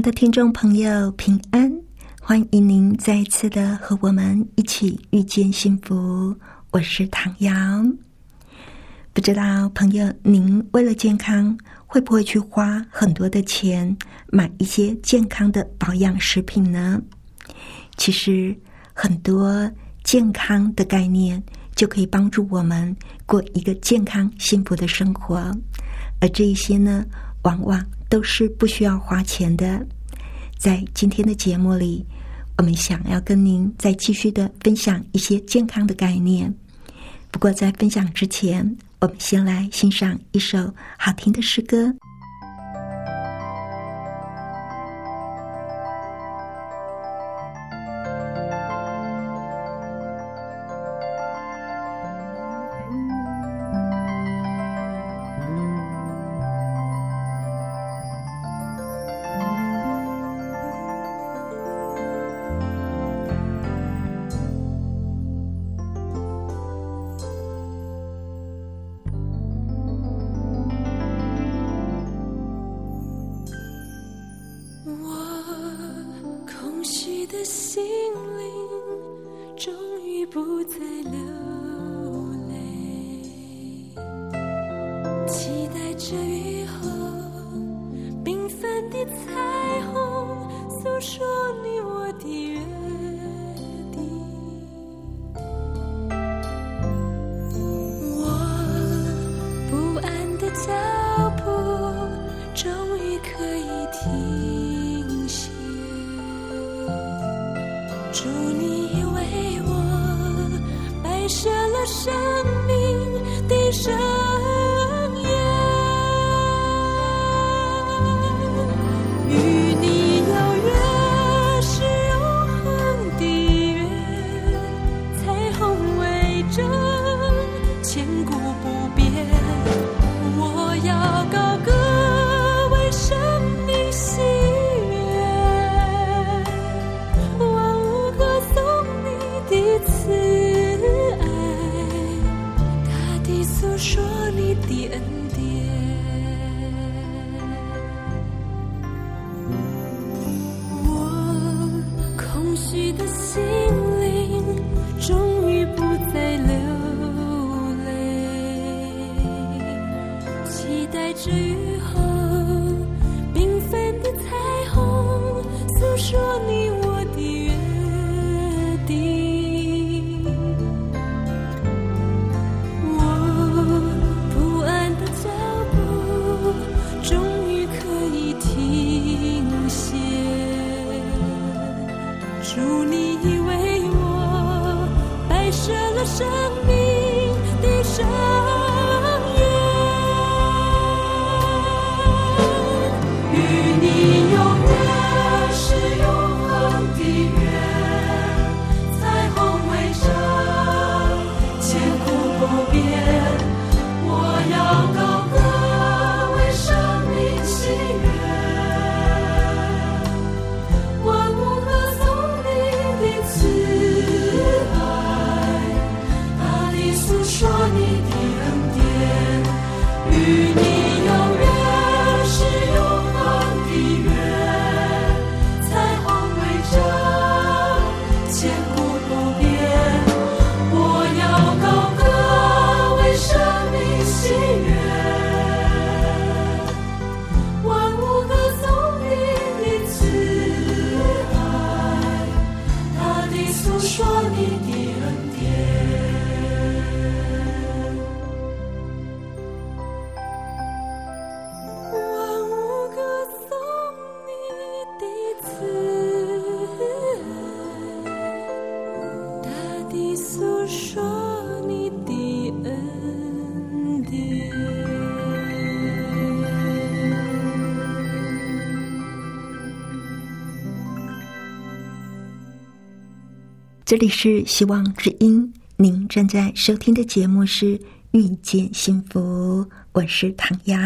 的听众朋友，平安！欢迎您再次的和我们一起遇见幸福。我是唐瑶。不知道朋友，您为了健康，会不会去花很多的钱买一些健康的保养食品呢？其实，很多健康的概念就可以帮助我们过一个健康幸福的生活，而这一些呢，往往都是不需要花钱的。在今天的节目里，我们想要跟您再继续的分享一些健康的概念。不过，在分享之前，我们先来欣赏一首好听的诗歌。我空虚的心灵终于不再流主，你为我摆设了生命的生。这里是希望之音，您正在收听的节目是《遇见幸福》，我是唐瑶。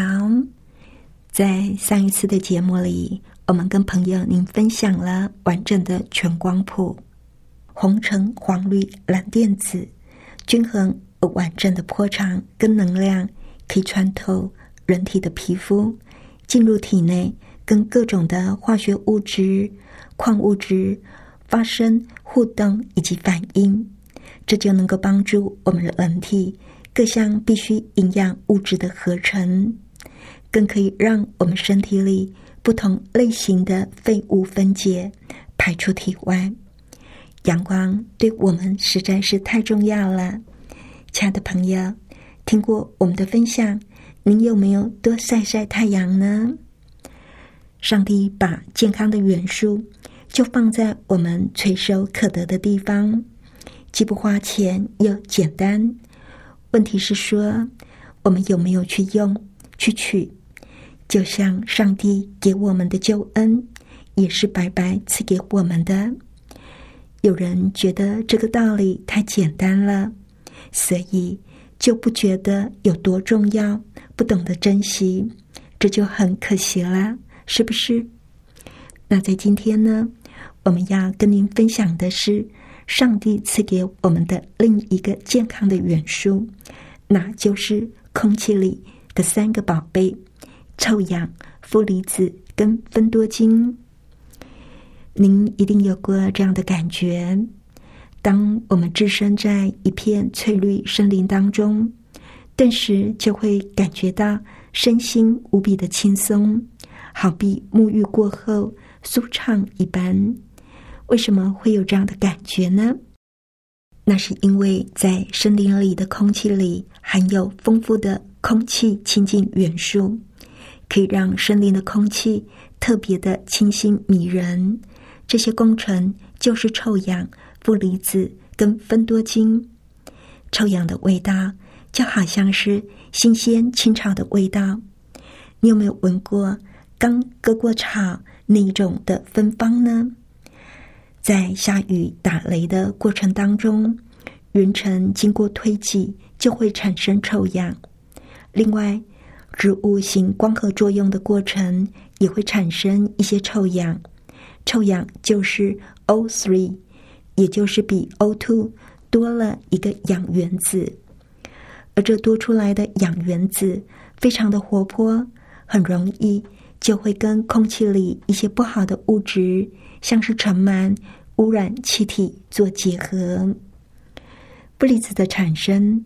在上一次的节目里，我们跟朋友您分享了完整的全光谱，红橙黄绿蓝靛紫，均衡而完整的波长跟能量，可以穿透人体的皮肤，进入体内，跟各种的化学物质、矿物质发生。互动以及反应，这就能够帮助我们的人体各项必需营养物质的合成，更可以让我们身体里不同类型的废物分解排出体外。阳光对我们实在是太重要了，亲爱的朋友，听过我们的分享，您有没有多晒晒太阳呢？上帝把健康的元素。就放在我们垂手可得的地方，既不花钱又简单。问题是说，我们有没有去用、去取？就像上帝给我们的救恩，也是白白赐给我们的。有人觉得这个道理太简单了，所以就不觉得有多重要，不懂得珍惜，这就很可惜了，是不是？那在今天呢？我们要跟您分享的是上帝赐给我们的另一个健康的元素，那就是空气里的三个宝贝：臭氧、负离子跟芬多精。您一定有过这样的感觉：当我们置身在一片翠绿森林当中，顿时就会感觉到身心无比的轻松，好比沐浴过后舒畅一般。为什么会有这样的感觉呢？那是因为在森林里的空气里含有丰富的空气清净元素，可以让森林的空气特别的清新迷人。这些工程就是臭氧、负离子跟芬多精。臭氧的味道就好像是新鲜青草的味道。你有没有闻过刚割过草那一种的芬芳呢？在下雨打雷的过程当中，云层经过推挤就会产生臭氧。另外，植物型光合作用的过程也会产生一些臭氧。臭氧就是 O3，也就是比 O2 多了一个氧原子。而这多出来的氧原子非常的活泼，很容易就会跟空气里一些不好的物质。像是尘螨、污染气体做结合，负离子的产生，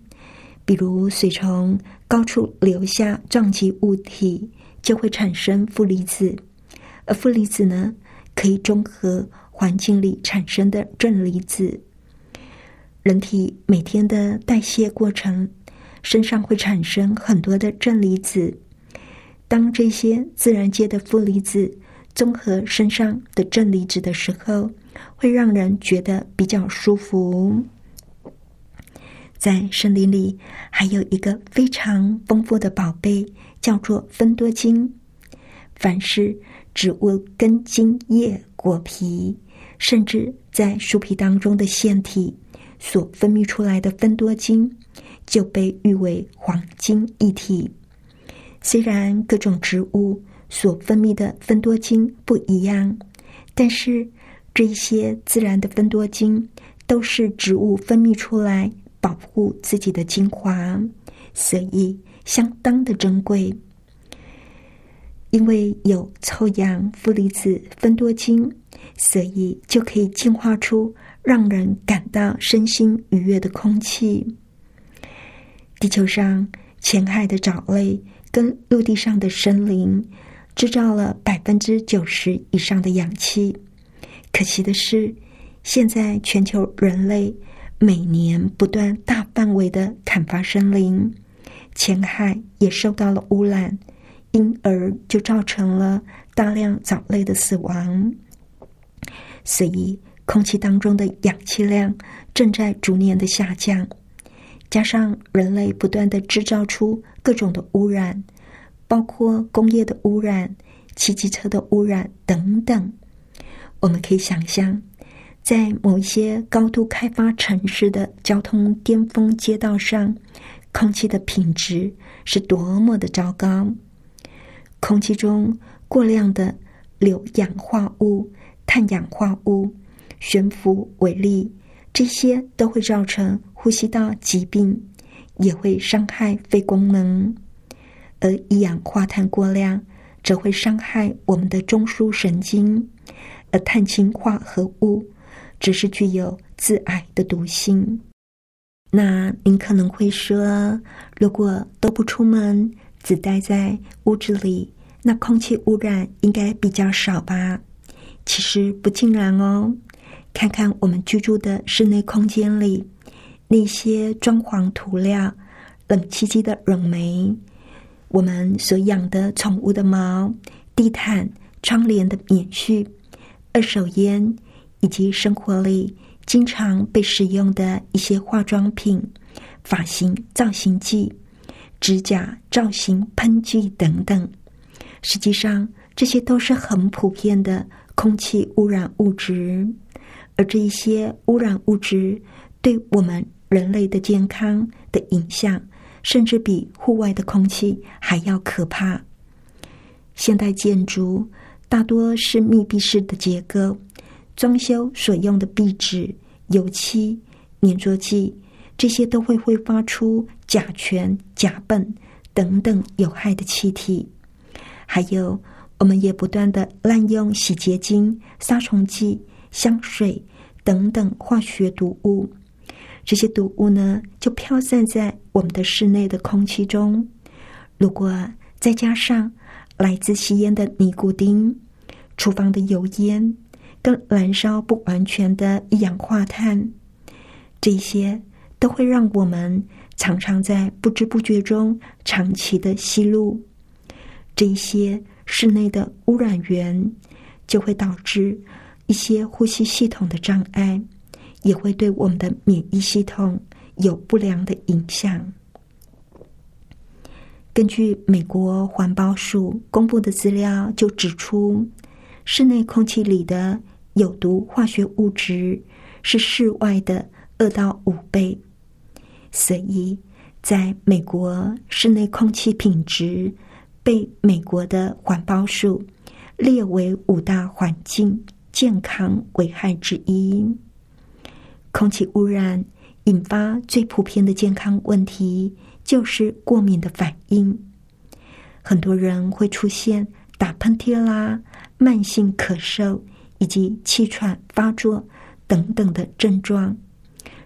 比如水从高处流下撞击物体，就会产生负离子。而负离子呢，可以中和环境里产生的正离子。人体每天的代谢过程，身上会产生很多的正离子。当这些自然界的负离子。综合身上的正离子的时候，会让人觉得比较舒服。在森林里还有一个非常丰富的宝贝，叫做芬多精。凡是植物根茎叶果皮，甚至在树皮当中的腺体所分泌出来的芬多精，就被誉为黄金一体。虽然各种植物。所分泌的芬多精不一样，但是这些自然的芬多精都是植物分泌出来保护自己的精华，所以相当的珍贵。因为有臭氧、负离子、芬多精，所以就可以净化出让人感到身心愉悦的空气。地球上浅海的藻类跟陆地上的森林。制造了百分之九十以上的氧气。可惜的是，现在全球人类每年不断大范围的砍伐森林，浅海也受到了污染，因而就造成了大量藻类的死亡。所以，空气当中的氧气量正在逐年的下降，加上人类不断的制造出各种的污染。包括工业的污染、汽机车的污染等等，我们可以想象，在某一些高度开发城市的交通巅峰街道上，空气的品质是多么的糟糕。空气中过量的硫氧化物、碳氧化物、悬浮微粒，这些都会造成呼吸道疾病，也会伤害肺功能。而一氧化碳过量，则会伤害我们的中枢神经，而碳氢化合物。只是具有致癌的毒性。那您可能会说，如果都不出门，只待在屋子里，那空气污染应该比较少吧？其实不尽然哦。看看我们居住的室内空间里，那些装潢涂料、冷气机的冷媒、我们所养的宠物的毛、地毯、窗帘的棉絮、二手烟。以及生活里经常被使用的一些化妆品、发型造型剂、指甲造型喷剂等等，实际上这些都是很普遍的空气污染物质，而这一些污染物质对我们人类的健康的影响，甚至比户外的空气还要可怕。现代建筑大多是密闭式的结构。装修所用的壁纸、油漆、粘着剂，这些都会挥发出甲醛、甲苯等等有害的气体。还有，我们也不断的滥用洗洁精、杀虫剂、香水等等化学毒物。这些毒物呢，就飘散在我们的室内的空气中。如果再加上来自吸烟的尼古丁、厨房的油烟，跟燃烧不完全的一氧化碳，这些都会让我们常常在不知不觉中长期的吸入这些室内的污染源，就会导致一些呼吸系统的障碍，也会对我们的免疫系统有不良的影响。根据美国环保署公布的资料，就指出室内空气里的。有毒化学物质是室外的二到五倍，所以在美国室内空气品质被美国的环保署列为五大环境健康危害之一。空气污染引发最普遍的健康问题就是过敏的反应，很多人会出现打喷嚏啦、慢性咳嗽。以及气喘发作等等的症状，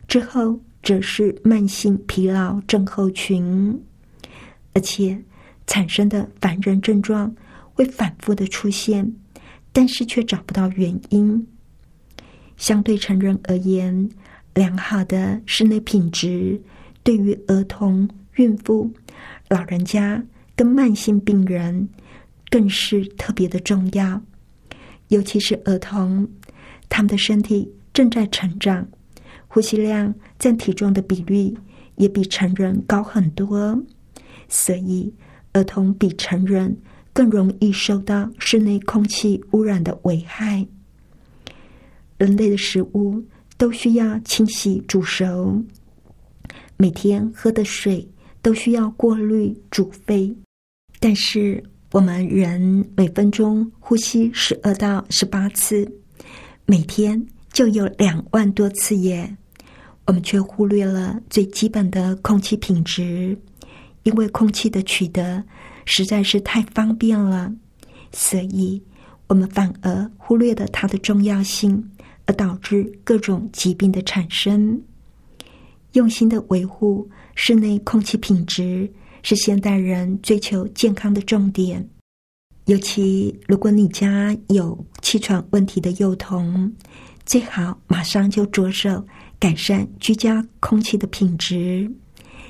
之后则是慢性疲劳症候群，而且产生的烦人症状会反复的出现，但是却找不到原因。相对成人而言，良好的室内品质对于儿童、孕妇、老人家跟慢性病人更是特别的重要。尤其是儿童，他们的身体正在成长，呼吸量占体重的比率也比成人高很多，所以儿童比成人更容易受到室内空气污染的危害。人类的食物都需要清洗煮熟，每天喝的水都需要过滤煮沸，但是。我们人每分钟呼吸十二到十八次，每天就有两万多次耶。我们却忽略了最基本的空气品质，因为空气的取得实在是太方便了，所以我们反而忽略了它的重要性，而导致各种疾病的产生。用心的维护室内空气品质。是现代人追求健康的重点，尤其如果你家有气喘问题的幼童，最好马上就着手改善居家空气的品质。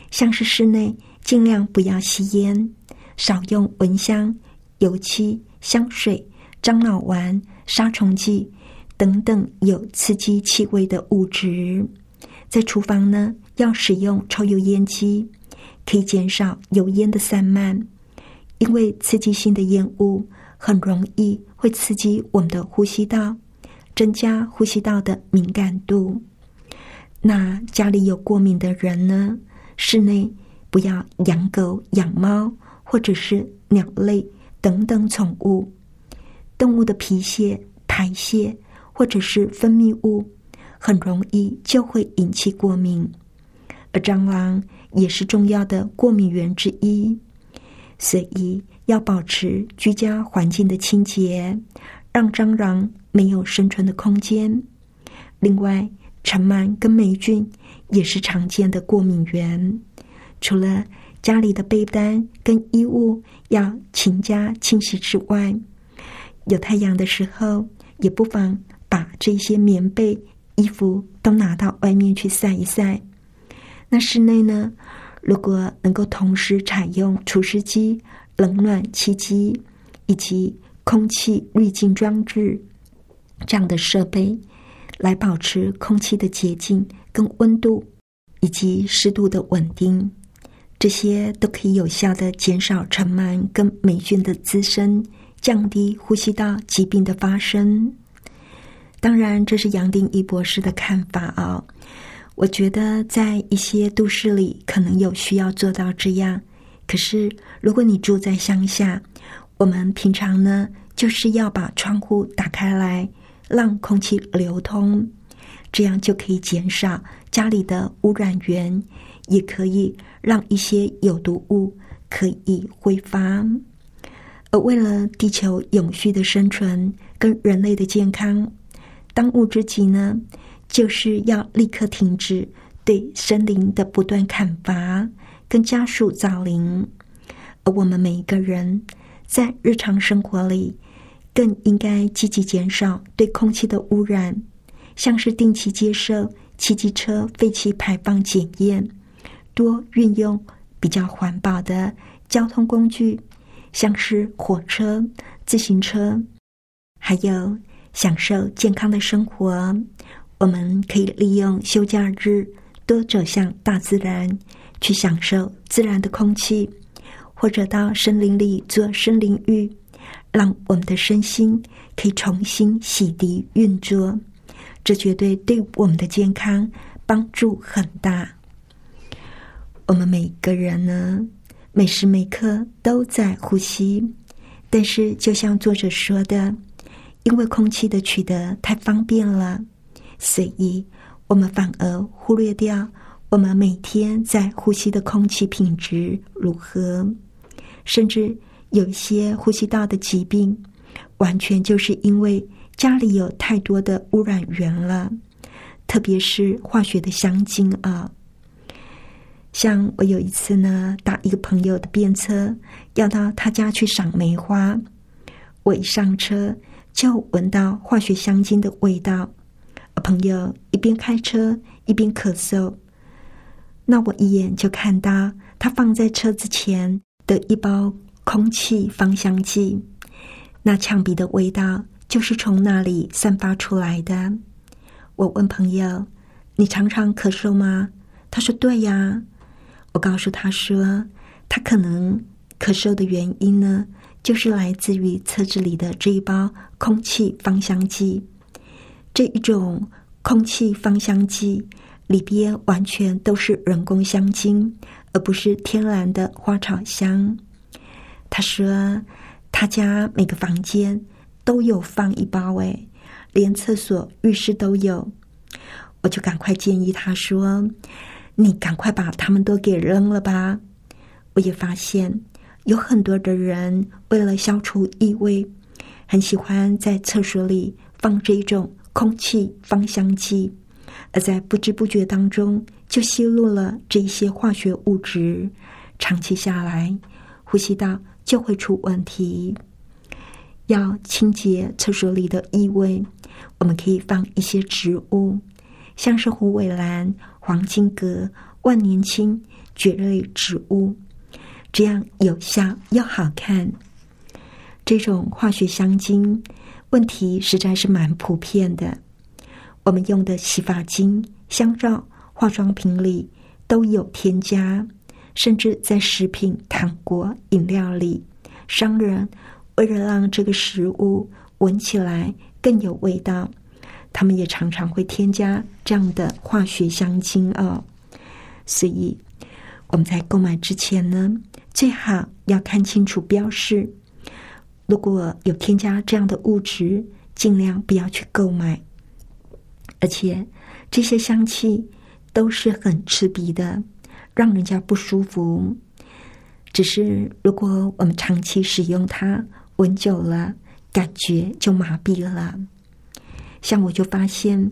像是室内尽量不要吸烟，少用蚊香、油漆、香水、樟脑丸、杀虫剂等等有刺激气味的物质。在厨房呢，要使用抽油烟机。可以减少油烟的散漫，因为刺激性的烟雾很容易会刺激我们的呼吸道，增加呼吸道的敏感度。那家里有过敏的人呢，室内不要养狗、养猫或者是鸟类等等宠物。动物的皮屑、排泄或者是分泌物，很容易就会引起过敏。而蟑螂也是重要的过敏源之一，所以要保持居家环境的清洁，让蟑螂没有生存的空间。另外，尘螨跟霉菌也是常见的过敏源。除了家里的被单跟衣物要勤加清洗之外，有太阳的时候，也不妨把这些棉被、衣服都拿到外面去晒一晒。那室内呢？如果能够同时采用除湿机、冷暖气机以及空气滤净装置这样的设备，来保持空气的洁净、跟温度以及湿度的稳定，这些都可以有效的减少尘螨跟霉菌的滋生，降低呼吸道疾病的发生。当然，这是杨定一博士的看法啊。我觉得在一些都市里可能有需要做到这样，可是如果你住在乡下，我们平常呢就是要把窗户打开来，让空气流通，这样就可以减少家里的污染源，也可以让一些有毒物可以挥发。而为了地球永续的生存跟人类的健康，当务之急呢？就是要立刻停止对森林的不断砍伐跟加速造林，而我们每一个人在日常生活里，更应该积极减少对空气的污染，像是定期接受汽机车废气排放检验，多运用比较环保的交通工具，像是火车、自行车，还有享受健康的生活。我们可以利用休假日多走向大自然，去享受自然的空气，或者到森林里做森林浴，让我们的身心可以重新洗涤运作。这绝对对我们的健康帮助很大。我们每个人呢，每时每刻都在呼吸，但是就像作者说的，因为空气的取得太方便了。所以，我们反而忽略掉我们每天在呼吸的空气品质如何，甚至有一些呼吸道的疾病，完全就是因为家里有太多的污染源了，特别是化学的香精啊。像我有一次呢，搭一个朋友的便车，要到他家去赏梅花，我一上车就闻到化学香精的味道。朋友一边开车一边咳嗽，那我一眼就看到他放在车子前的一包空气芳香剂，那呛鼻的味道就是从那里散发出来的。我问朋友：“你常常咳嗽吗？”他说：“对呀。”我告诉他说：“他可能咳嗽的原因呢，就是来自于车子里的这一包空气芳香剂。”这一种空气芳香剂里边完全都是人工香精，而不是天然的花草香。他说他家每个房间都有放一包，哎，连厕所、浴室都有。我就赶快建议他说：“你赶快把它们都给扔了吧。”我也发现有很多的人为了消除异味，很喜欢在厕所里放这一种。空气芳香剂，而在不知不觉当中就吸入了这一些化学物质，长期下来，呼吸道就会出问题。要清洁厕所里的异味，我们可以放一些植物，像是虎尾兰、黄金葛、万年青、蕨类植物，这样有效又好看。这种化学香精。问题实在是蛮普遍的。我们用的洗发精、香皂、化妆品里都有添加，甚至在食品、糖果、饮料里，商人为了让这个食物闻起来更有味道，他们也常常会添加这样的化学香精哦。所以我们在购买之前呢，最好要看清楚标示。如果有添加这样的物质，尽量不要去购买。而且这些香气都是很刺鼻的，让人家不舒服。只是如果我们长期使用它，闻久了，感觉就麻痹了。像我就发现，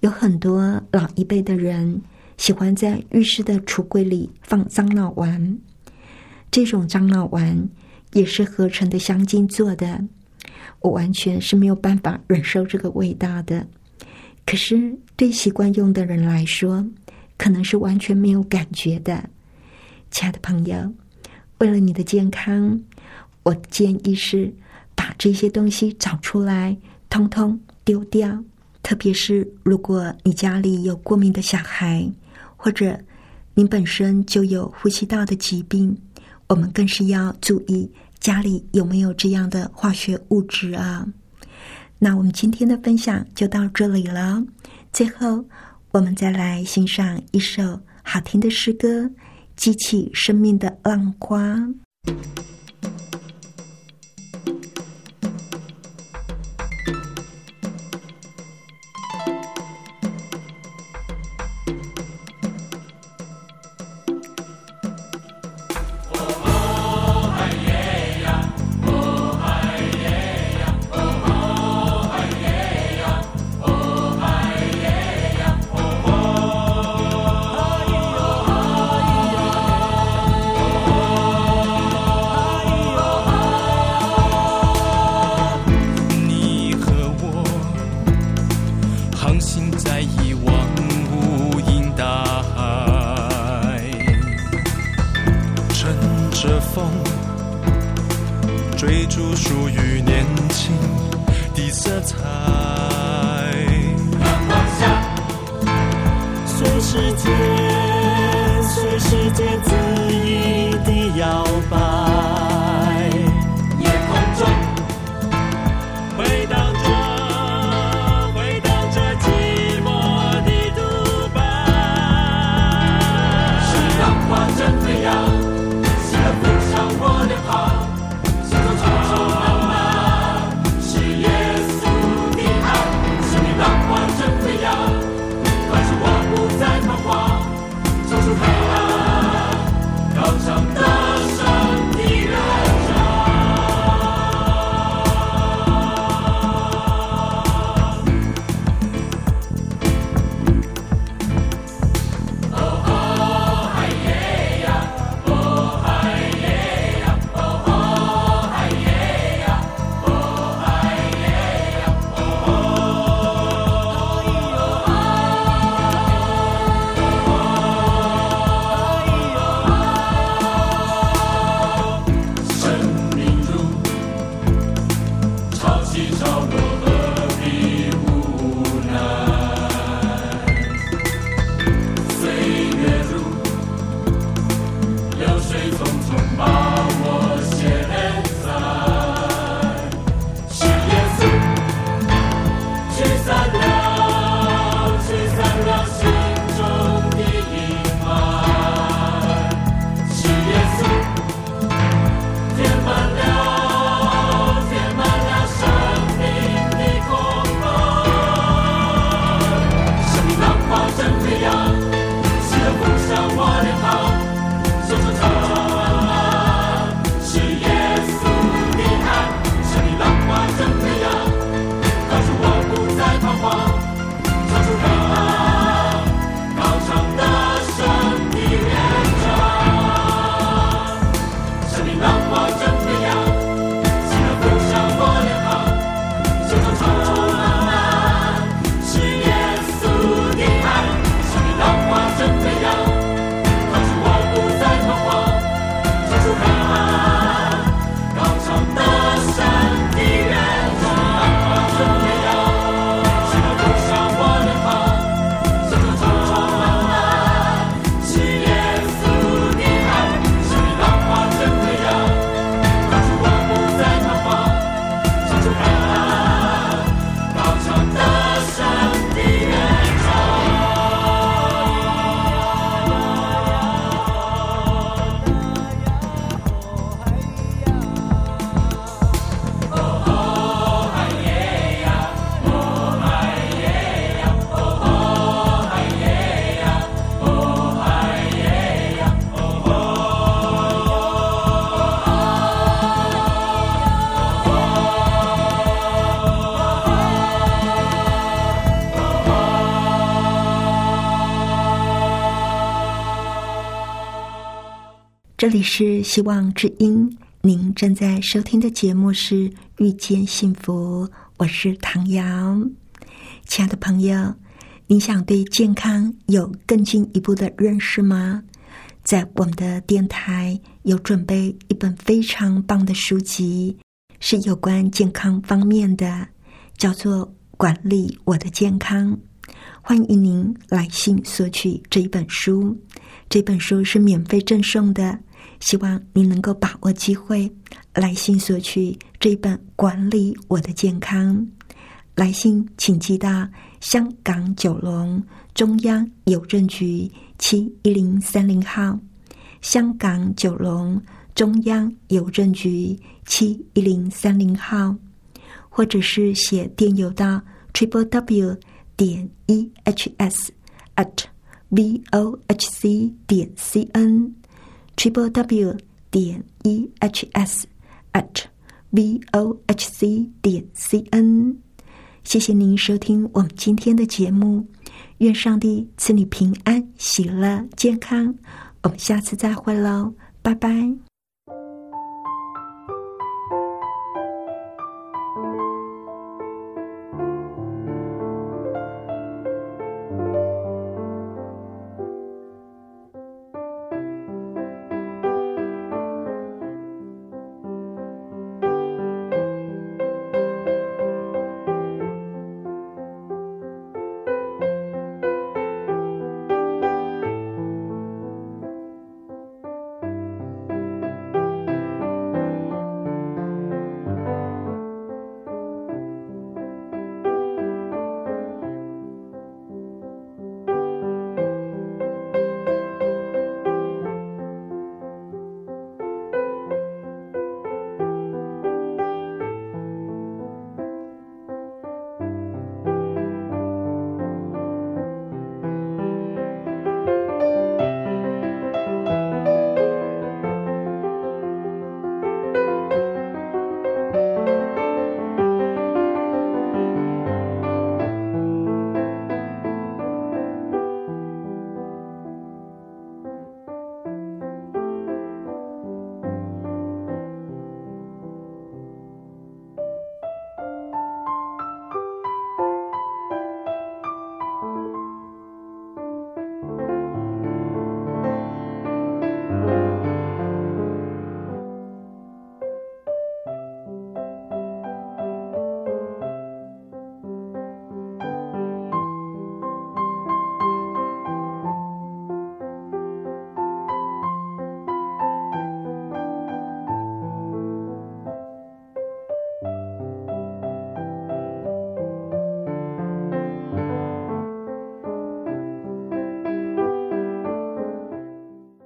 有很多老一辈的人喜欢在浴室的橱柜里放樟脑丸，这种樟脑丸。也是合成的香精做的，我完全是没有办法忍受这个味道的。可是对习惯用的人来说，可能是完全没有感觉的。亲爱的朋友，为了你的健康，我建议是把这些东西找出来，通通丢掉。特别是如果你家里有过敏的小孩，或者你本身就有呼吸道的疾病，我们更是要注意。家里有没有这样的化学物质啊？那我们今天的分享就到这里了。最后，我们再来欣赏一首好听的诗歌，激起生命的浪花。一起唱。这里是希望之音，您正在收听的节目是《遇见幸福》，我是唐瑶。亲爱的朋友，你想对健康有更进一步的认识吗？在我们的电台有准备一本非常棒的书籍，是有关健康方面的，叫做《管理我的健康》。欢迎您来信索取这一本书。这本书是免费赠送的，希望您能够把握机会来信索取这一本《管理我的健康》。来信请寄到香港九龙中央邮政局七一零三零号，香港九龙中央邮政局七一零三零号，或者是写电邮到 triple w 点 e h s at v o h c 点 c n Triple w 点 e h s at v o h c 点 c n。谢谢您收听我们今天的节目，愿上帝赐你平安、喜乐、健康。我们下次再会喽，拜拜。